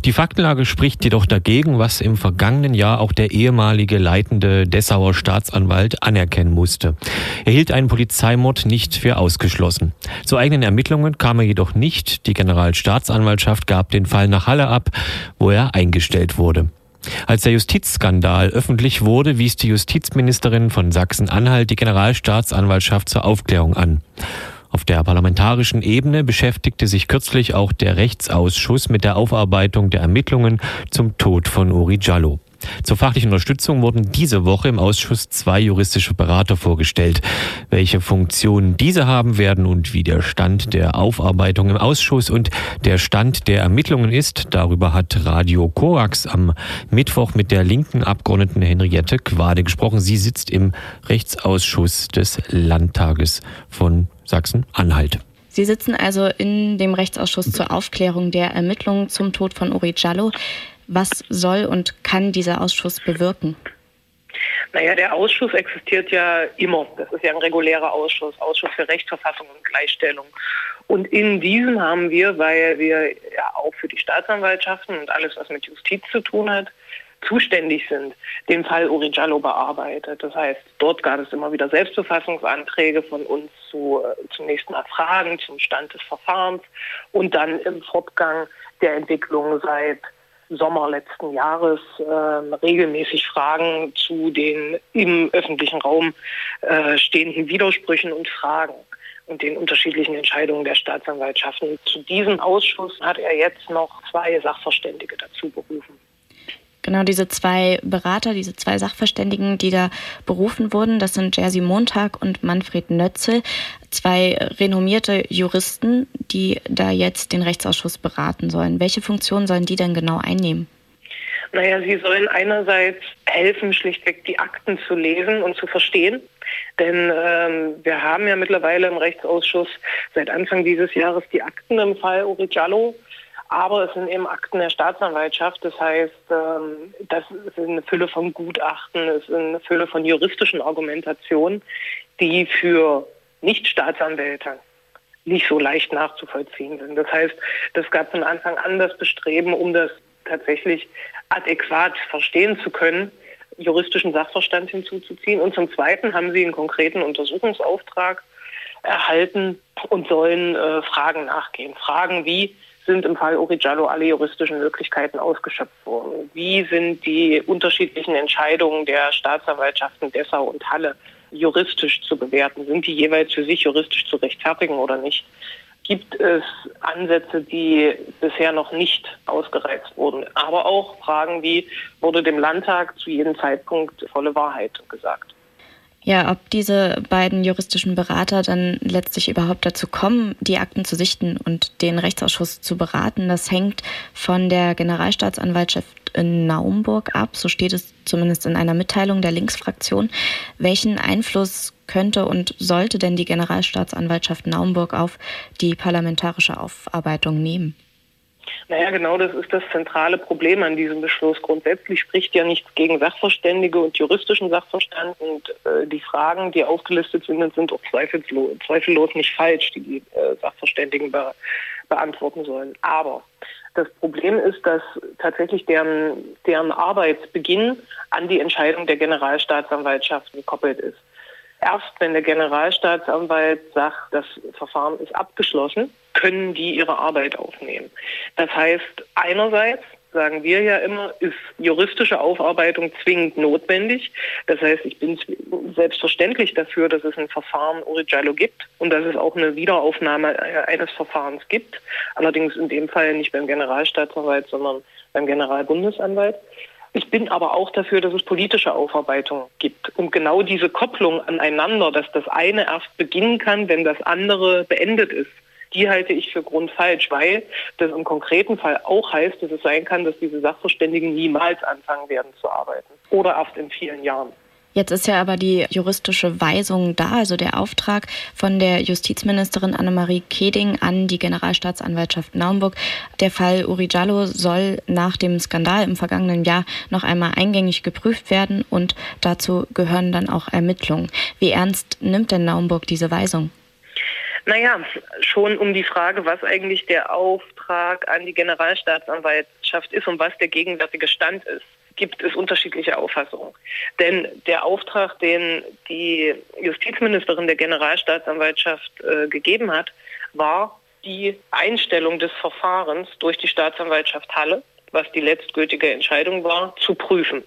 Die Faktenlage spricht jedoch dagegen, was im vergangenen Jahr auch der ehemalige leitende Dessauer Staatsanwalt anerkennen musste. Er hielt einen Polizeimord nicht für ausgeschlossen. Zu eigenen Ermittlungen kam er jedoch nicht. Die Generalstaatsanwaltschaft gab den Fall nach Halle ab, wo er eingestellt wurde. Als der Justizskandal öffentlich wurde, wies die Justizministerin von Sachsen-Anhalt die Generalstaatsanwaltschaft zur Aufklärung an. Auf der parlamentarischen Ebene beschäftigte sich kürzlich auch der Rechtsausschuss mit der Aufarbeitung der Ermittlungen zum Tod von Uri Jallo. Zur fachlichen Unterstützung wurden diese Woche im Ausschuss zwei juristische Berater vorgestellt. Welche Funktionen diese haben werden und wie der Stand der Aufarbeitung im Ausschuss und der Stand der Ermittlungen ist, darüber hat Radio Korax am Mittwoch mit der linken Abgeordneten Henriette Quade gesprochen. Sie sitzt im Rechtsausschuss des Landtages von Sachsen-Anhalt. Sie sitzen also in dem Rechtsausschuss zur Aufklärung der Ermittlungen zum Tod von Uri Jallo. Was soll und kann dieser Ausschuss bewirken? Naja, der Ausschuss existiert ja immer. Das ist ja ein regulärer Ausschuss, Ausschuss für Rechtsverfassung und Gleichstellung. Und in diesem haben wir, weil wir ja auch für die Staatsanwaltschaften und alles, was mit Justiz zu tun hat, zuständig sind, den Fall Urigallo bearbeitet. Das heißt, dort gab es immer wieder Selbstbefassungsanträge von uns zu, äh, zunächst nach Fragen zum Stand des Verfahrens und dann im Fortgang der Entwicklung seit Sommer letzten Jahres ähm, regelmäßig Fragen zu den im öffentlichen Raum äh, stehenden Widersprüchen und Fragen und den unterschiedlichen Entscheidungen der Staatsanwaltschaften. Zu diesem Ausschuss hat er jetzt noch zwei Sachverständige dazu berufen. Genau, diese zwei Berater, diese zwei Sachverständigen, die da berufen wurden, das sind Jerzy Montag und Manfred Nötzel, zwei renommierte Juristen, die da jetzt den Rechtsausschuss beraten sollen. Welche Funktion sollen die denn genau einnehmen? Naja, sie sollen einerseits helfen, schlichtweg die Akten zu lesen und zu verstehen. Denn ähm, wir haben ja mittlerweile im Rechtsausschuss seit Anfang dieses Jahres die Akten im Fall Uri Giallo aber es sind eben Akten der Staatsanwaltschaft. Das heißt, ähm, das ist eine Fülle von Gutachten, es ist eine Fülle von juristischen Argumentationen, die für Nicht-Staatsanwälte nicht so leicht nachzuvollziehen sind. Das heißt, das gab von Anfang an das Bestreben, um das tatsächlich adäquat verstehen zu können, juristischen Sachverstand hinzuzuziehen. Und zum Zweiten haben sie einen konkreten Untersuchungsauftrag erhalten und sollen äh, Fragen nachgehen. Fragen wie, sind im Fall Origiallo alle juristischen Möglichkeiten ausgeschöpft worden? Wie sind die unterschiedlichen Entscheidungen der Staatsanwaltschaften Dessau und Halle juristisch zu bewerten? Sind die jeweils für sich juristisch zu rechtfertigen oder nicht? Gibt es Ansätze, die bisher noch nicht ausgereizt wurden? Aber auch Fragen wie, wurde dem Landtag zu jedem Zeitpunkt volle Wahrheit gesagt? Ja, ob diese beiden juristischen Berater dann letztlich überhaupt dazu kommen, die Akten zu sichten und den Rechtsausschuss zu beraten, das hängt von der Generalstaatsanwaltschaft in Naumburg ab. So steht es zumindest in einer Mitteilung der Linksfraktion. Welchen Einfluss könnte und sollte denn die Generalstaatsanwaltschaft Naumburg auf die parlamentarische Aufarbeitung nehmen? Naja, genau das ist das zentrale Problem an diesem Beschluss. Grundsätzlich spricht ja nichts gegen Sachverständige und juristischen Sachverstand und äh, die Fragen, die aufgelistet sind, sind auch zweifellos, zweifellos nicht falsch, die die äh, Sachverständigen be beantworten sollen. Aber das Problem ist, dass tatsächlich deren, deren Arbeitsbeginn an die Entscheidung der Generalstaatsanwaltschaft gekoppelt ist. Erst wenn der Generalstaatsanwalt sagt, das Verfahren ist abgeschlossen, können die ihre Arbeit aufnehmen. Das heißt, einerseits sagen wir ja immer, ist juristische Aufarbeitung zwingend notwendig. Das heißt, ich bin selbstverständlich dafür, dass es ein Verfahren Origiallo gibt und dass es auch eine Wiederaufnahme eines Verfahrens gibt. Allerdings in dem Fall nicht beim Generalstaatsanwalt, sondern beim Generalbundesanwalt. Ich bin aber auch dafür, dass es politische Aufarbeitung gibt. Und genau diese Kopplung aneinander, dass das eine erst beginnen kann, wenn das andere beendet ist, die halte ich für grundfalsch, weil das im konkreten Fall auch heißt, dass es sein kann, dass diese Sachverständigen niemals anfangen werden zu arbeiten oder erst in vielen Jahren. Jetzt ist ja aber die juristische Weisung da, also der Auftrag von der Justizministerin Annemarie Keding an die Generalstaatsanwaltschaft Naumburg. Der Fall Uri Jallo soll nach dem Skandal im vergangenen Jahr noch einmal eingängig geprüft werden und dazu gehören dann auch Ermittlungen. Wie ernst nimmt denn Naumburg diese Weisung? Naja, schon um die Frage, was eigentlich der Auftrag an die Generalstaatsanwaltschaft ist und was der gegenwärtige Stand ist gibt es unterschiedliche Auffassungen. Denn der Auftrag, den die Justizministerin der Generalstaatsanwaltschaft äh, gegeben hat, war die Einstellung des Verfahrens durch die Staatsanwaltschaft Halle, was die letztgültige Entscheidung war, zu prüfen.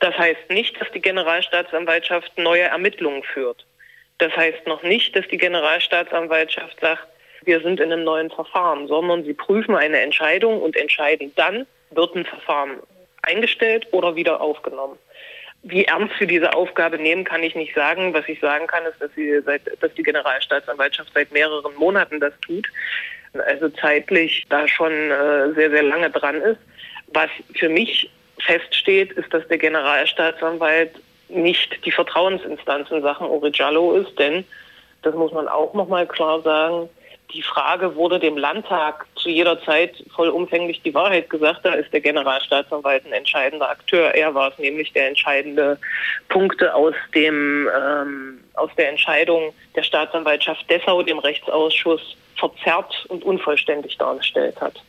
Das heißt nicht, dass die Generalstaatsanwaltschaft neue Ermittlungen führt. Das heißt noch nicht, dass die Generalstaatsanwaltschaft sagt, wir sind in einem neuen Verfahren, sondern sie prüfen eine Entscheidung und entscheiden dann, wird ein Verfahren eingestellt oder wieder aufgenommen. Wie ernst sie diese Aufgabe nehmen, kann ich nicht sagen. Was ich sagen kann, ist, dass, seit, dass die Generalstaatsanwaltschaft seit mehreren Monaten das tut. Also zeitlich da schon äh, sehr, sehr lange dran ist. Was für mich feststeht, ist, dass der Generalstaatsanwalt nicht die Vertrauensinstanz in Sachen Origiallo ist, denn, das muss man auch nochmal klar sagen, die Frage, wurde dem Landtag zu jeder Zeit vollumfänglich die Wahrheit gesagt. Da ist der Generalstaatsanwalt ein entscheidender Akteur. Er war es nämlich, der entscheidende Punkte aus dem ähm, aus der Entscheidung der Staatsanwaltschaft Dessau, dem Rechtsausschuss, verzerrt und unvollständig dargestellt hat.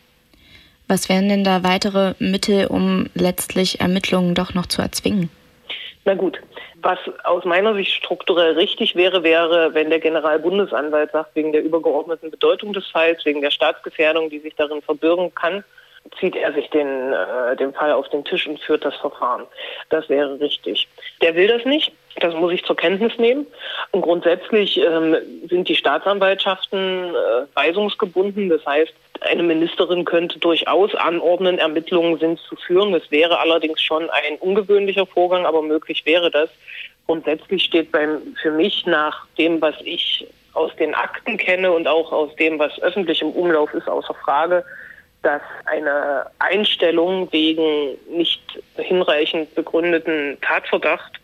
Was wären denn da weitere Mittel, um letztlich Ermittlungen doch noch zu erzwingen? Na gut, was aus meiner Sicht strukturell richtig wäre, wäre, wenn der Generalbundesanwalt sagt, wegen der übergeordneten Bedeutung des Falls, wegen der Staatsgefährdung, die sich darin verbirgen kann, zieht er sich den, äh, den Fall auf den Tisch und führt das Verfahren. Das wäre richtig. Der will das nicht. Das muss ich zur Kenntnis nehmen. Und grundsätzlich ähm, sind die Staatsanwaltschaften äh, weisungsgebunden. Das heißt, eine Ministerin könnte durchaus anordnen, Ermittlungen sind zu führen. Das wäre allerdings schon ein ungewöhnlicher Vorgang, aber möglich wäre das. Grundsätzlich steht beim, für mich nach dem, was ich aus den Akten kenne und auch aus dem, was öffentlich im Umlauf ist, außer Frage, dass eine Einstellung wegen nicht hinreichend begründeten Tatverdacht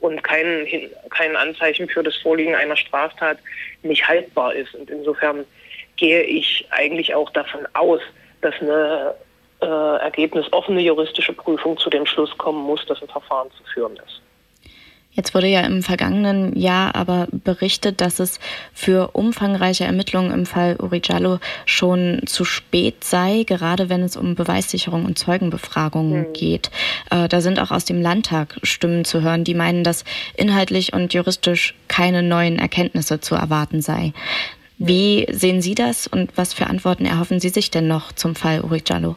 und kein, kein Anzeichen für das Vorliegen einer Straftat nicht haltbar ist. Und insofern gehe ich eigentlich auch davon aus, dass eine äh, ergebnisoffene juristische Prüfung zu dem Schluss kommen muss, dass ein Verfahren zu führen ist. Jetzt wurde ja im vergangenen Jahr aber berichtet, dass es für umfangreiche Ermittlungen im Fall Uri Jallo schon zu spät sei, gerade wenn es um Beweissicherung und Zeugenbefragungen geht. Äh, da sind auch aus dem Landtag Stimmen zu hören, die meinen, dass inhaltlich und juristisch keine neuen Erkenntnisse zu erwarten sei. Wie sehen Sie das und was für Antworten erhoffen Sie sich denn noch zum Fall Uri Jallo?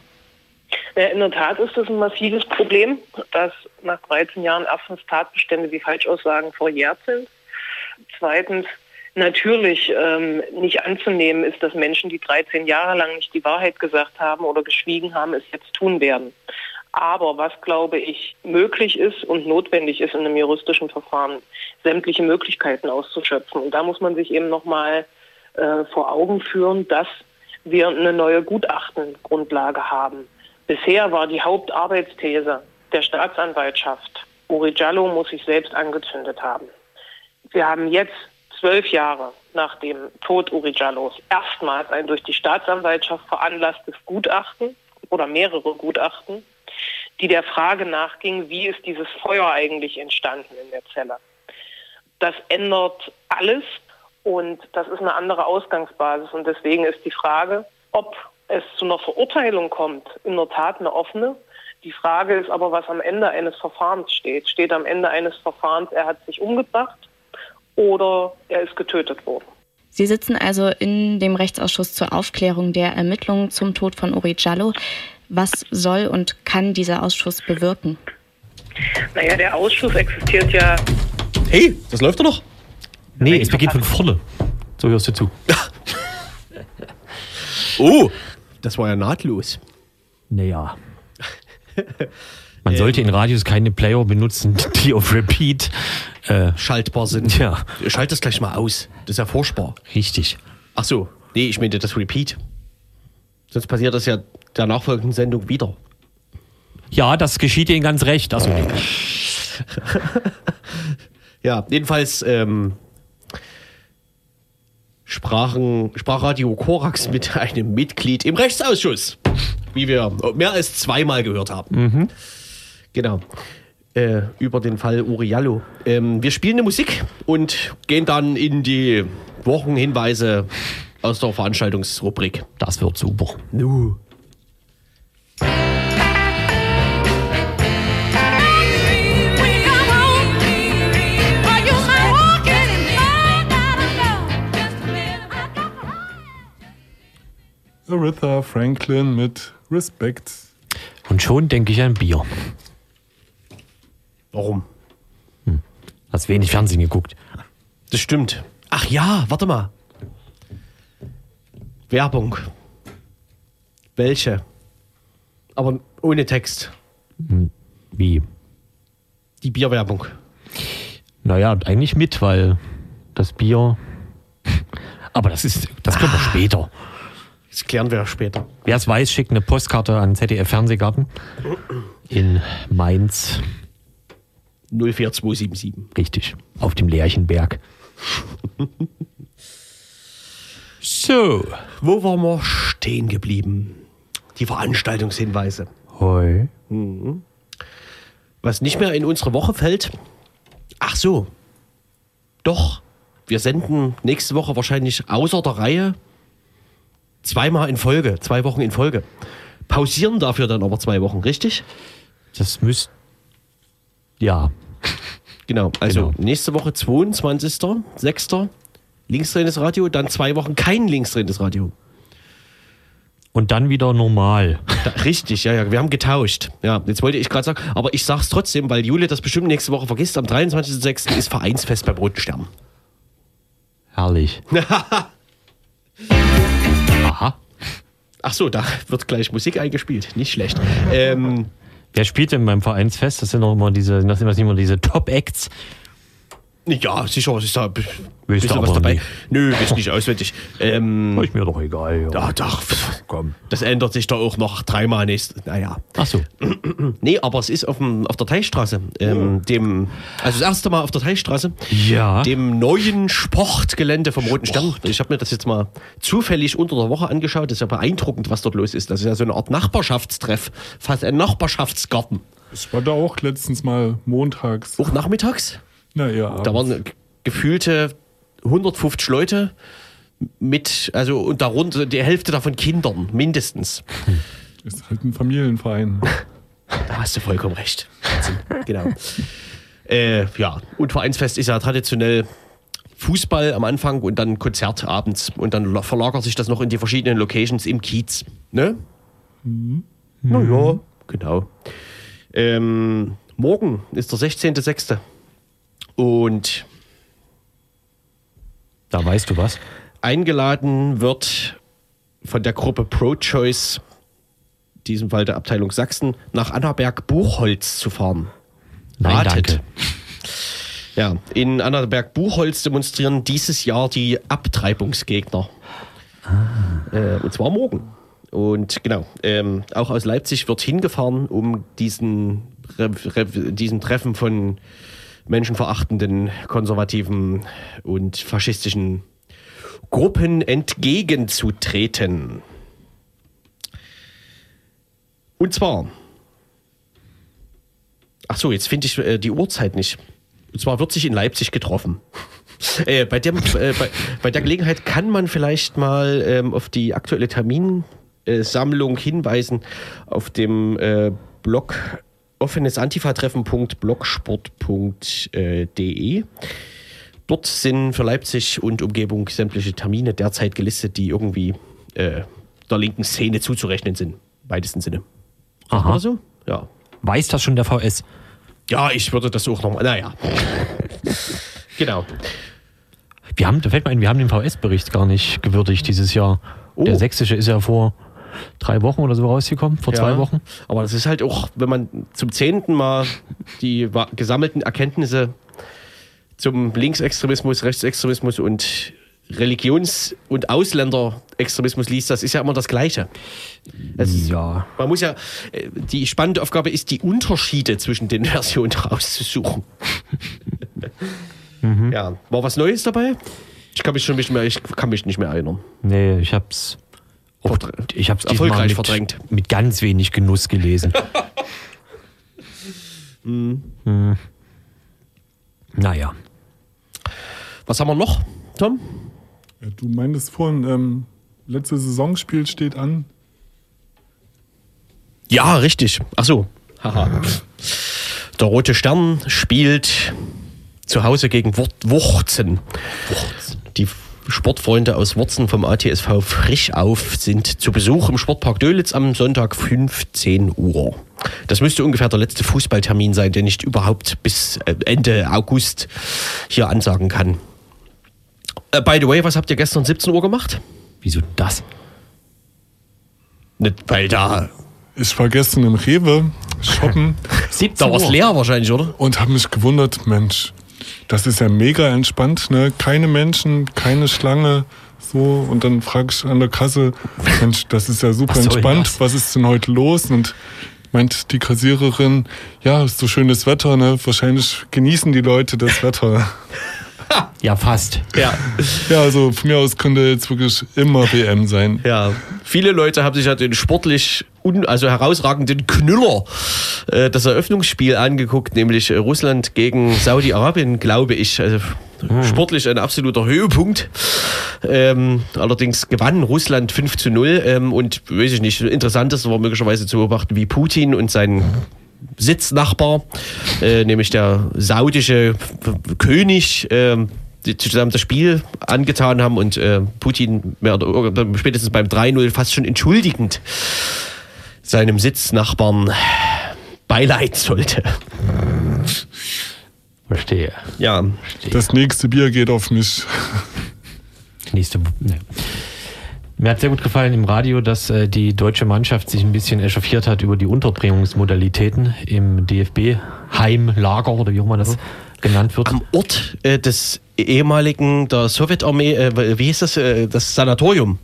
Ja, in der Tat ist das ein massives Problem, dass nach 13 Jahren erstens Tatbestände wie Falschaussagen verjährt sind. Zweitens natürlich ähm, nicht anzunehmen ist, dass Menschen, die 13 Jahre lang nicht die Wahrheit gesagt haben oder geschwiegen haben, es jetzt tun werden. Aber was, glaube ich, möglich ist und notwendig ist in einem juristischen Verfahren, sämtliche Möglichkeiten auszuschöpfen. Und da muss man sich eben nochmal äh, vor Augen führen, dass wir eine neue Gutachtengrundlage haben. Bisher war die Hauptarbeitsthese der Staatsanwaltschaft, Uri Jallo muss sich selbst angezündet haben. Wir haben jetzt zwölf Jahre nach dem Tod Uri Jallos erstmals ein durch die Staatsanwaltschaft veranlasstes Gutachten oder mehrere Gutachten, die der Frage nachging, wie ist dieses Feuer eigentlich entstanden in der Zelle. Das ändert alles und das ist eine andere Ausgangsbasis. Und deswegen ist die Frage, ob es zu einer Verurteilung kommt, in der Tat eine offene. Die Frage ist aber, was am Ende eines Verfahrens steht. Steht am Ende eines Verfahrens, er hat sich umgebracht oder er ist getötet worden. Sie sitzen also in dem Rechtsausschuss zur Aufklärung der Ermittlungen zum Tod von Uri Jallo. Was soll und kann dieser Ausschuss bewirken? Naja, der Ausschuss existiert ja Hey, das läuft doch noch. Nee, es beginnt von vorne. So hörst du zu. Oh, das war ja nahtlos. Naja. Man sollte in Radios keine Player benutzen, die auf Repeat. Äh, Schaltbar sind. ja, Schalt das gleich mal aus. Das ist ja furchtbar. richtig. Ach so, nee, ich meinte das Repeat. Sonst passiert das ja der nachfolgenden Sendung wieder. Ja, das geschieht Ihnen ganz recht. Nee. Ja, jedenfalls ähm, sprachen, sprach Radio Korax mit einem Mitglied im Rechtsausschuss, wie wir mehr als zweimal gehört haben. Genau. Äh, über den Fall Uriallo. Ähm, wir spielen eine Musik und gehen dann in die Wochenhinweise aus der Veranstaltungsrubrik. das wird super. Nu. Aretha Franklin mit Respect. Und schon denke ich an Bier. Warum? Hast wenig Fernsehen geguckt. Das stimmt. Ach ja, warte mal. Werbung. Welche? Aber ohne Text. Wie? Die Bierwerbung. Naja, eigentlich mit, weil das Bier. Aber das ist, das kommt doch später. Das klären wir später. Wer es weiß, schickt eine Postkarte an ZDF Fernsehgarten in Mainz. 04277. Richtig. Auf dem Lerchenberg. So. Wo waren wir stehen geblieben? Die Veranstaltungshinweise. Hoi. Was nicht mehr in unsere Woche fällt. Ach so. Doch. Wir senden nächste Woche wahrscheinlich außer der Reihe zweimal in Folge, zwei Wochen in Folge. Pausieren dafür dann aber zwei Wochen, richtig? Das müsst. Ja. Genau. Also Genau. nächste Woche 22.06. linksdrehendes Radio, dann zwei Wochen kein linksdrehendes Radio. Und dann wieder normal. Da, richtig, ja, ja, wir haben getauscht. Ja, jetzt wollte ich gerade sagen, aber ich sag's trotzdem, weil Jule das bestimmt nächste Woche vergisst. Am 23.06. ist Vereinsfest beim Roten Stern. Herrlich. Aha. Ach so, da wird gleich Musik eingespielt. Nicht schlecht. Ähm, Wer spielt denn beim Vereinsfest? Das sind doch immer diese, das sind immer diese Top-Acts. Ja, sicher, ist da bisschen ihr was dabei. nicht. Nö, ist nicht auswendig. Ähm, Ist mir doch egal. ja, doch, komm. das ändert sich doch auch noch dreimal nächstes. Naja. Ach so. Nee, aber es ist auf, dem, auf der Teichstraße. Ähm, dem, also das erste Mal auf der Teichstraße. Ja. Dem neuen Sportgelände vom Roten Stern. Ich habe mir das jetzt mal zufällig unter der Woche angeschaut. Das ist ja beeindruckend, was dort los ist. Das ist ja so eine Art Nachbarschaftstreff. Fast ein Nachbarschaftsgarten. Ich war da auch letztens mal montags. Auch nachmittags. Na ja, Da waren gefühlte 150 Leute mit, also und darunter die Hälfte davon Kindern, mindestens. ist halt ein Familienverein. Da hast du vollkommen recht. Genau. Äh, ja, und Vereinsfest ist ja traditionell Fußball am Anfang und dann Konzert abends. Und dann la- verlagert sich das noch in die verschiedenen Locations im Kiez. Ne? Na ja, genau. Ähm, morgen ist der 16.06. Und Da weißt du was. eingeladen wird von der Gruppe Pro-Choice, in diesem Fall der Abteilung Sachsen, nach Annaberg-Buchholz zu fahren. Nein, Ratet. danke. Ja, in Annaberg-Buchholz demonstrieren dieses Jahr die Abtreibungsgegner. Äh, und zwar morgen. Und genau, ähm, auch aus Leipzig wird hingefahren, um diesen, Re Re diesem Treffen von menschenverachtenden, konservativen und faschistischen Gruppen entgegenzutreten. Und zwar, ach so, jetzt finde ich äh, die Uhrzeit nicht. Und zwar wird sich in Leipzig getroffen. Äh, bei, dem, äh, bei, bei der Gelegenheit kann man vielleicht mal ähm, auf die aktuelle Terminsammlung hinweisen auf dem äh, Blog offenesantifatreffen.blogsport.de. Dort sind für Leipzig und Umgebung sämtliche Termine derzeit gelistet, die irgendwie äh, der linken Szene zuzurechnen sind. Im weitesten Sinne. Aha. Oder so? Ja. Weiß das schon der VS? Ja, ich würde das auch nochmal. Naja. genau. Wir haben, da fällt mir ein, wir haben den VS-Bericht gar nicht gewürdigt dieses Jahr. Oh. Der sächsische ist ja vor drei Wochen oder so rausgekommen, vor zwei Ja, Wochen. Aber das ist halt auch, wenn man zum zehnten Mal die gesammelten Erkenntnisse zum Linksextremismus, Rechtsextremismus und Religions- und Ausländerextremismus liest, das ist ja immer das Gleiche. Es ist, Ja. man muss ja, äh, die spannende Aufgabe ist, die Unterschiede zwischen den Versionen rauszusuchen. Ja, war was Neues dabei? Ich kann mich schon nicht mehr, ich kann mich nicht mehr erinnern. Nee, ich hab's. Ich hab's erfolgreich diesmal mit, verdrängt. Mit ganz wenig Genuss gelesen. Hm. Naja. Was haben wir noch, Tom? Ja, du meintest vorhin, ähm, letzte Saisonspiel steht an. Ja, richtig. Ach so. Haha. Der Rote Stern spielt zu Hause gegen Wur- Wurzen. Die Sportfreunde aus Wurzen vom ATSV Frisch auf sind zu Besuch im Sportpark Dölitz am Sonntag 15 Uhr. Das müsste ungefähr der letzte Fußballtermin sein, den ich überhaupt bis äh, Ende August hier ansagen kann. Äh, by the way, was habt ihr gestern 17 Uhr gemacht? Wieso das? Nicht, weil da, Ich war gestern im Rewe shoppen 17 da war es leer wahrscheinlich, oder? und habe mich gewundert, Mensch, das ist ja mega entspannt, ne? Keine Menschen, keine Schlange, so. Und dann frage ich an der Kasse, Mensch, das ist ja super Was entspannt. Was ist denn heute los? Und meint die Kassiererin, ja, ist so schönes Wetter, ne? Wahrscheinlich genießen die Leute das Wetter. Ja, fast. Ja. Ja, also von mir aus könnte jetzt wirklich immer WM sein. Ja, viele Leute haben sich ja den sportlich un also herausragenden Knüller äh, das Eröffnungsspiel angeguckt, nämlich Russland gegen Saudi-Arabien, glaube ich. Also sportlich ein absoluter Höhepunkt. Ähm, allerdings gewann Russland 5 zu 0 ähm, und weiß ich nicht, interessant ist, war möglicherweise zu beobachten, wie Putin und sein Sitznachbar, äh, nämlich der saudische König, ähm, die zusammen das Spiel angetan haben und äh, Putin mehr oder, oder spätestens beim 3-0 fast schon entschuldigend seinem Sitznachbarn beileid sollte. Verstehe. Ja, Das nächste Bier geht auf mich. Nächste. Ne. Mir hat sehr gut gefallen im Radio, dass äh, die deutsche Mannschaft sich ein bisschen echauffiert hat über die Unterbringungsmodalitäten im DFB-Heimlager oder wie auch immer das genannt wird. am Ort äh, des ehemaligen der Sowjetarmee, äh, wie hieß das, äh, das Sanatorium.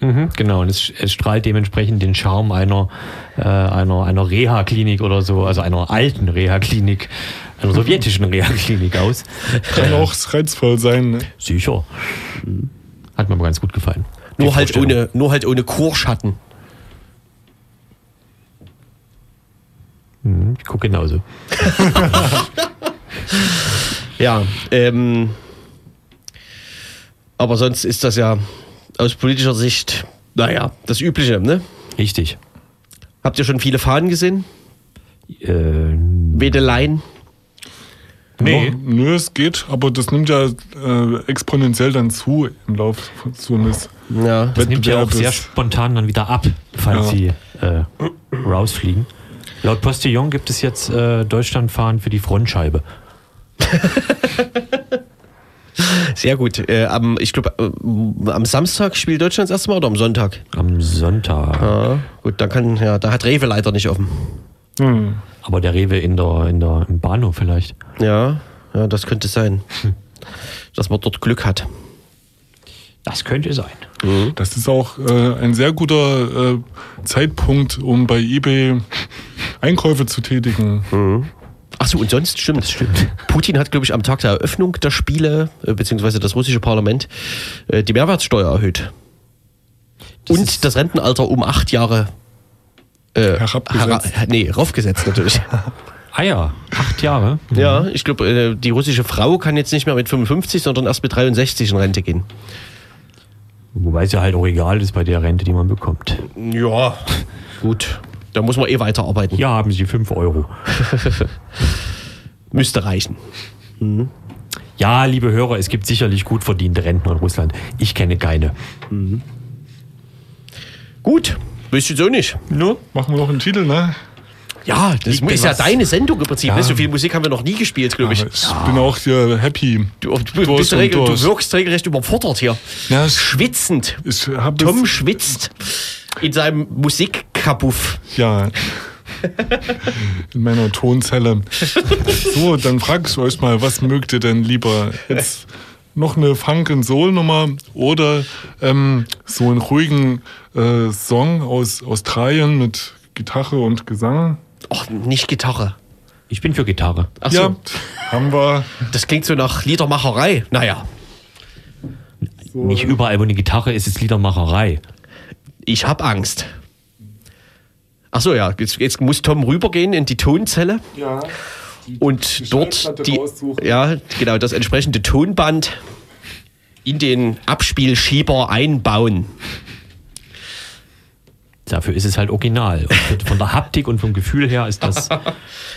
Mhm, genau, und es, es strahlt dementsprechend den Charme einer, äh, einer, einer Reha-Klinik oder so, also einer alten Reha-Klinik, einer sowjetischen Reha-Klinik aus. Kann auch reizvoll sein. Ne? Sicher. Hat mir aber ganz gut gefallen. Nur halt, ohne, nur halt ohne Chorschatten. Mhm, ich gucke genauso. Ja, ähm, aber sonst ist das ja aus politischer Sicht, naja, das Übliche, ne? Richtig. Habt ihr schon viele Fahnen gesehen? Äh, Wedeleien? Nee. No, nö, es geht, aber das nimmt ja äh, exponentiell dann zu im Laufe so eines Ja. Das nimmt ja auch Wettbewerbs. sehr spontan dann wieder ab, falls Ja. sie äh, rausfliegen. Laut Postillon gibt es jetzt äh, Deutschlandfahren für die Frontscheibe. Sehr gut. Äh, am, ich glaube, äh, am Samstag spielt Deutschland das erste Mal oder am Sonntag? Am Sonntag. Ja, gut, da kann, ja, da hat Rewe leider nicht offen. Hm. Aber der Rewe in der, in der, im Bahnhof vielleicht. Ja, ja, das könnte sein. Dass man dort Glück hat. Das könnte sein. Das ist auch äh, ein sehr guter äh, Zeitpunkt, um bei eBay Einkäufe zu tätigen. Achso, und sonst stimmt. stimmt. Putin hat, glaube ich, am Tag der Eröffnung der Spiele, äh, beziehungsweise das russische Parlament, äh, die Mehrwertsteuer erhöht. Das und das Rentenalter um acht Jahre äh, Herabgesetzt. hera- nee, raufgesetzt natürlich. Ah ja, acht Jahre. ja, ich glaube, äh, die russische Frau kann jetzt nicht mehr mit 55, sondern erst mit 63 in Rente gehen. Wobei es ja halt auch egal ist bei der Rente, die man bekommt. Ja, gut. Da muss man eh weiterarbeiten. Hier haben Sie 5 Euro. Müsste reichen. Ja, liebe Hörer, es gibt sicherlich gut verdiente Rentner in Russland. Ich kenne keine. Gut, wisst ihr so nicht. Nur? Machen wir noch einen Titel, ne? Ja, das Liegt ist ja was? deine Sendung im Prinzip. Ja. So viel Musik haben wir noch nie gespielt, glaube ich. Aber ich bin auch hier happy. Du, du, bist und regel, du wirkst regelrecht überfordert hier. Ja, ich, Schwitzend. ich Tom schwitzt in seinem Musikkabuff. Ja. In meiner Tonzelle. So, dann frage ich euch mal, was mögt ihr denn lieber? Jetzt noch eine Funk- und Soul-Nummer oder ähm, so einen ruhigen äh, Song aus Australien mit Gitarre und Gesang? Ach, nicht Gitarre. Ich bin für Gitarre. Ach so, Ja, haben wir. das klingt so nach Liedermacherei. Naja, So, Nicht überall, wo eine Gitarre ist, ist Liedermacherei. ich hab Angst. Ach so, ja, jetzt, jetzt muss Tom rübergehen in die Tonzelle Ja. Und die dort die, raussuchen. ja, genau, das entsprechende Tonband in den Abspielschieber einbauen. Dafür ist es halt original. Und von der Haptik und vom Gefühl her ist das,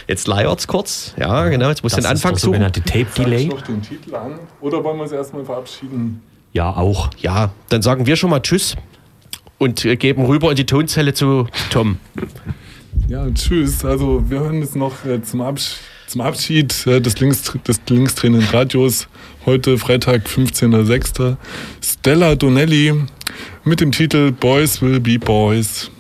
Jetzt leiert's kurz. Ja, genau, jetzt muss den ist Anfang der suchen. sogenannte Tape Delay. noch den Titel an? Oder wollen wir uns erstmal verabschieden? Ja, auch. Ja, dann sagen wir schon mal Tschüss und äh, geben rüber in die Tonzelle zu Tom. Ja, tschüss. Also wir hören jetzt noch äh, zum, Absch zum Abschied äh, des, Links, des linkstrehenden Radios heute Freitag, 15.06. Stella Donnelly mit dem Titel Boys Will Be Boys.